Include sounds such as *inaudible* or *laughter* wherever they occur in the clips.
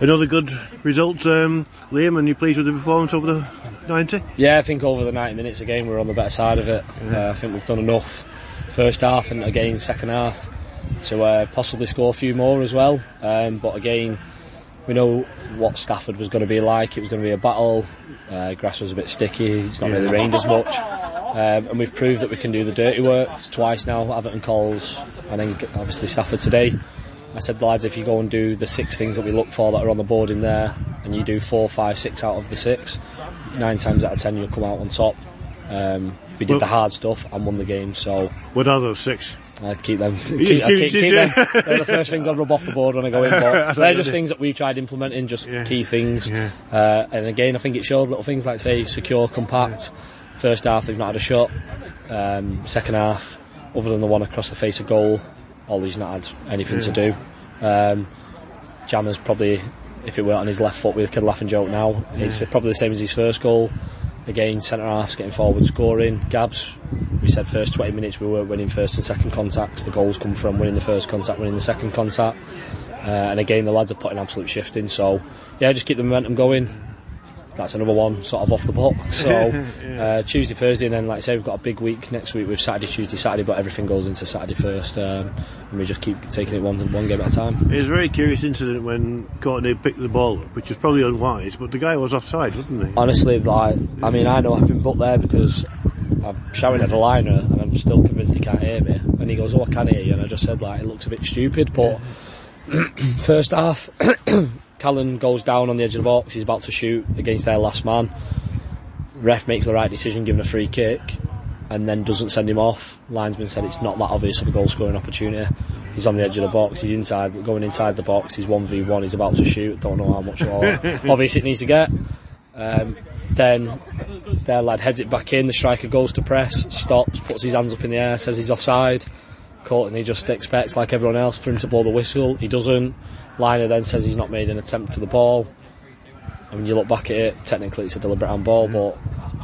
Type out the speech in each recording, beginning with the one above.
Another good result, um, Liam, and you pleased with the performance over the 90? Yeah, I think over the 90 minutes again we're on the better side of it. Uh, I think we've done enough first half and again second half to uh, possibly score a few more as well. Um, but again, we know what Stafford was going to be like. It was going to be a battle. Uh, grass was a bit sticky. It's not really rained as much. Um, and we've proved that we can do the dirty work twice now. Atherton Colls, and then obviously Stafford today. I said, lads, if you go and do the six things that we look for that are on the board in there, and you do four, five, six out of the six, nine times out of ten you'll come out on top. Um, we did Well- the hard stuff and won the game, so What are those six? I keep them. *laughs* Keep, keep- I keep, keep- them. *laughs* They're the first things I rub off the board when I go in. But *laughs* they're just things that we've tried implementing, just Yeah. key things. Yeah. Uh, and again, I think it showed little things like say secure, compact. First half they've not had a shot. Um, second half, other than the one across the face of goal, Ollie's not had anything to do. Um, Jammer's probably, if it weren't on his left foot, we could laugh and joke now. It's probably the same as his first goal. Again, centre halves getting forward, scoring. Gabs, we said first 20 minutes we were winning first and second contacts. The goals come from winning the first contact, winning the second contact. Uh, and again, the lads are putting absolute shift in. So, yeah, just keep the momentum going. That's another one sort of off the box. *laughs* So, uh, Tuesday, Thursday, and then, like I say, we've got a big week next week with Saturday, Tuesday, Saturday, but everything goes into Saturday first. Um, and we just keep taking it one, one game at a time. It was a very curious incident when Courtney picked the ball up, which was probably unwise, but the guy was offside, wasn't he? honestly, like, I mean, I know I've been put there because I'm shouting at the liner and I'm still convinced he can't hear me. And he goes, oh, I can hear you. And I just said, like, it looks a bit stupid, but *clears throat* first half, *clears throat* Callan goes down on the edge of the box. He's about to shoot against their last man. Ref makes the right decision, giving a free kick, and then doesn't send him off. Linesman said it's not that obvious of a goal scoring opportunity. He's on the edge of the box. He's inside, going inside the box. He's one v one. He's about to shoot. Don't know how much more *laughs* obvious it needs to get. Um, then their lad heads it back in. The striker goes to press, stops, puts his hands up in the air, says he's offside. Courtney just expects, like everyone else, for him to blow the whistle. He doesn't. Liner then says he's not made an attempt for the ball. And when you look back at it, technically it's a deliberate handball, but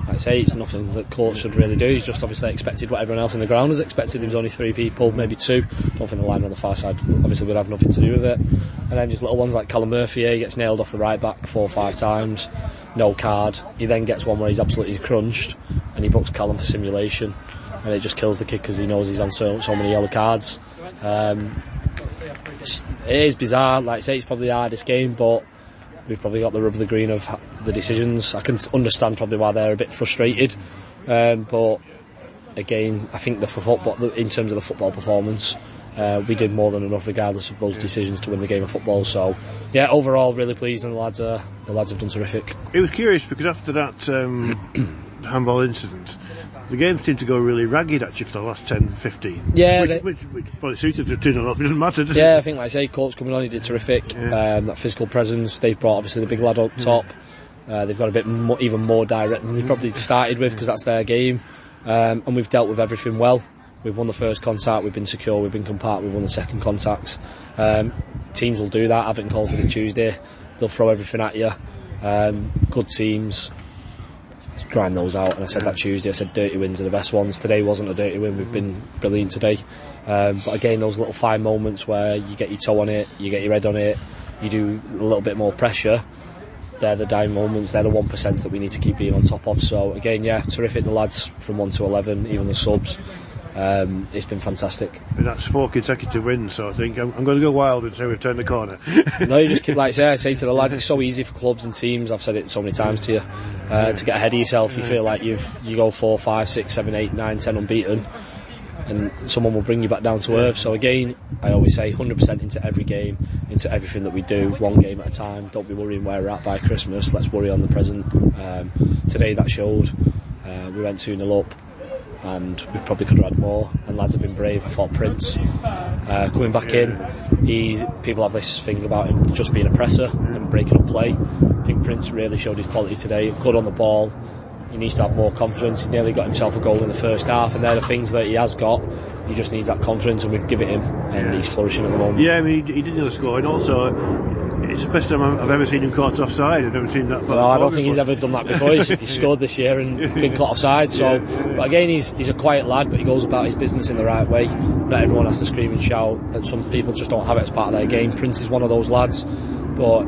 like I say, it's nothing that court should really do. He's just obviously expected what everyone else in the ground has expected. There was only three people, maybe two. Don't think the line on the far side obviously would have nothing to do with it. And then just little ones like Callum Murphy, eh, he gets nailed off the right back four or five times, no card. He then gets one where he's absolutely crunched, and he books Callum for simulation, and it just kills the kid because he knows he's on so, so many yellow cards. Um, it's- bizarre. Like I say, it's probably the hardest game, but we've probably got the rub of the green of the decisions. I can understand probably why they're a bit frustrated, um, but again, I think the football, in terms of the football performance, uh, we did more than enough, regardless of those decisions, to win the game of football. So, yeah, overall, really pleased, and the lads are the lads have done terrific. It was curious because after that um, handball incident, the game seemed to go really ragged actually for the last 10, 15. Yeah, Which, they- which, which well, it suited for 2 0 up, it doesn't matter, does Yeah, I think, like I say, Colt's coming on, he did terrific. Yeah. Um, that physical presence, they've brought obviously the big lad up top. Uh, they've got a bit even more direct than they probably started with because that's their game. Um, and we've dealt with everything well. We've won the first contact, we've been secure, we've been compact, we've won the second contacts. Um, teams will do that. Atherton Colls it a Tuesday. They'll throw everything at you. Um, good teams, grind those out. And I said that Tuesday. I said dirty wins are the best ones. Today wasn't a dirty win. We've been brilliant today. Um, but again, those little fine moments where you get your toe on it, you get your head on it, you do a little bit more pressure. They're the dying moments. They're the one percent that we need to keep being on top of. So again, yeah, terrific. The lads from one to eleven, even the subs. Um, it's been fantastic. And that's four consecutive wins, so I think I'm, I'm going to go wild and say we've turned the corner. *laughs* no, you just keep like I say, I say to the lads, it's so easy for clubs and teams. I've said it so many times to you uh, to get ahead of yourself. You feel like you've you go four, five, six, seven, eight, nine, ten unbeaten, and someone will bring you back down to earth. So again, I always say 100% into every game, into everything that we do, one game at a time. Don't be worrying where we're at by Christmas. Let's worry on the present. Um, today that showed. Uh, we went 2 0 up and we probably could have had more. And lads have been brave. I thought Prince uh, coming back in. He people have this thing about him just being a presser and breaking up play. I think Prince really showed his quality today. Good on the ball. He needs to have more confidence. He nearly got himself a goal in the first half, and they're the things that he has got. He just needs that confidence, and we've given him, and he's flourishing at the moment. yeah, I mean, he, he did nearly score, and also, it's the first time I've ever seen him caught offside. I've never seen that. No, I don't think he's ever done that before. He's, he's scored this year and *laughs* been caught offside. So, but again, he's he's a quiet lad, but he goes about his business in the right way. Not everyone has to scream and shout. That some people just don't have it as part of their game. Prince is one of those lads, but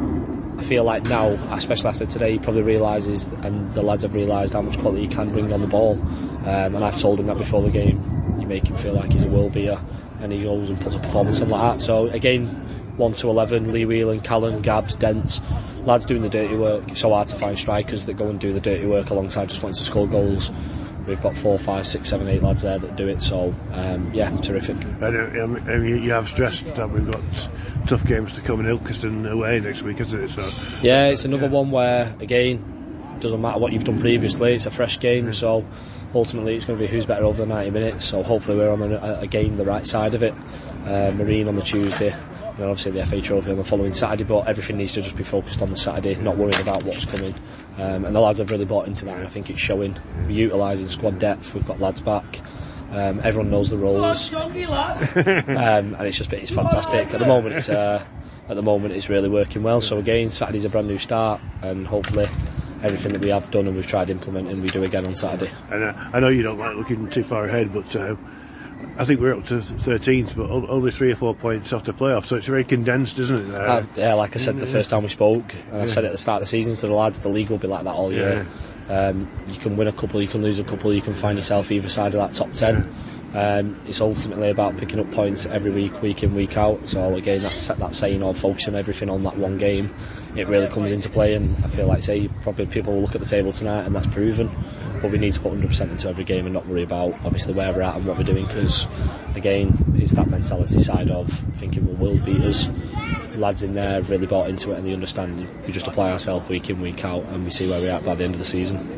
I feel like now, especially after today, he probably realises, and the lads have realised how much quality he can bring on the ball. Um, and I've told him that before the game. You make him feel like he's a world beater, and he goes and puts a performance on like that. So again, one to eleven, Lee Whelan, Callan, Gabs, Dents, lads doing the dirty work. It's so hard to find strikers that go and do the dirty work alongside just wanting to score goals. We've got four, five, six, seven, eight lads there that do it. So um, yeah, terrific. And um, um, you have stressed that we've got tough games to come in Ilkeston away next week, isn't it? So Yeah, it's another one where again doesn't matter what you've done previously. It's a fresh game, so ultimately it's going to be who's better over the 90 minutes. So hopefully we're on the, again the right side of it. Uh, Marine on the Tuesday. You know, obviously the FA Trophy on the following Saturday, but everything needs to just be focused on the Saturday, not worrying about what's coming. Um, and the lads have really bought into that, and I think it's showing. We're utilising squad depth. We've got lads back. Um, everyone knows the roles, *laughs* um, and it's just it's fantastic. At the moment, it's uh, at the moment it's really working well. So again, Saturday's a brand new start, and hopefully everything that we have done and we've tried implementing, we do again on Saturday. And uh, I know you don't like looking too far ahead, but uh, I think we're up to 13th, but only three or four points off the playoff, so it's very condensed, isn't it? Uh, yeah, like I said the first time we spoke, and I said at the start of the season to the lads, the league will be like that all year. Um, you can win a couple, you can lose a couple, you can find yourself either side of that top ten. Um, it's ultimately about picking up points every week, week in, week out. So again, that's that saying of focusing everything on that one game. It really comes into play, and I feel like say probably people will look at the table tonight, and that's proven. But we need to put 100% into every game and not worry about obviously where we're at and what we're doing because again, it's that mentality side of thinking well, we'll beat us. Lads in there have really bought into it and they understand we just apply ourselves week in, week out, and we see where we're at by the end of the season.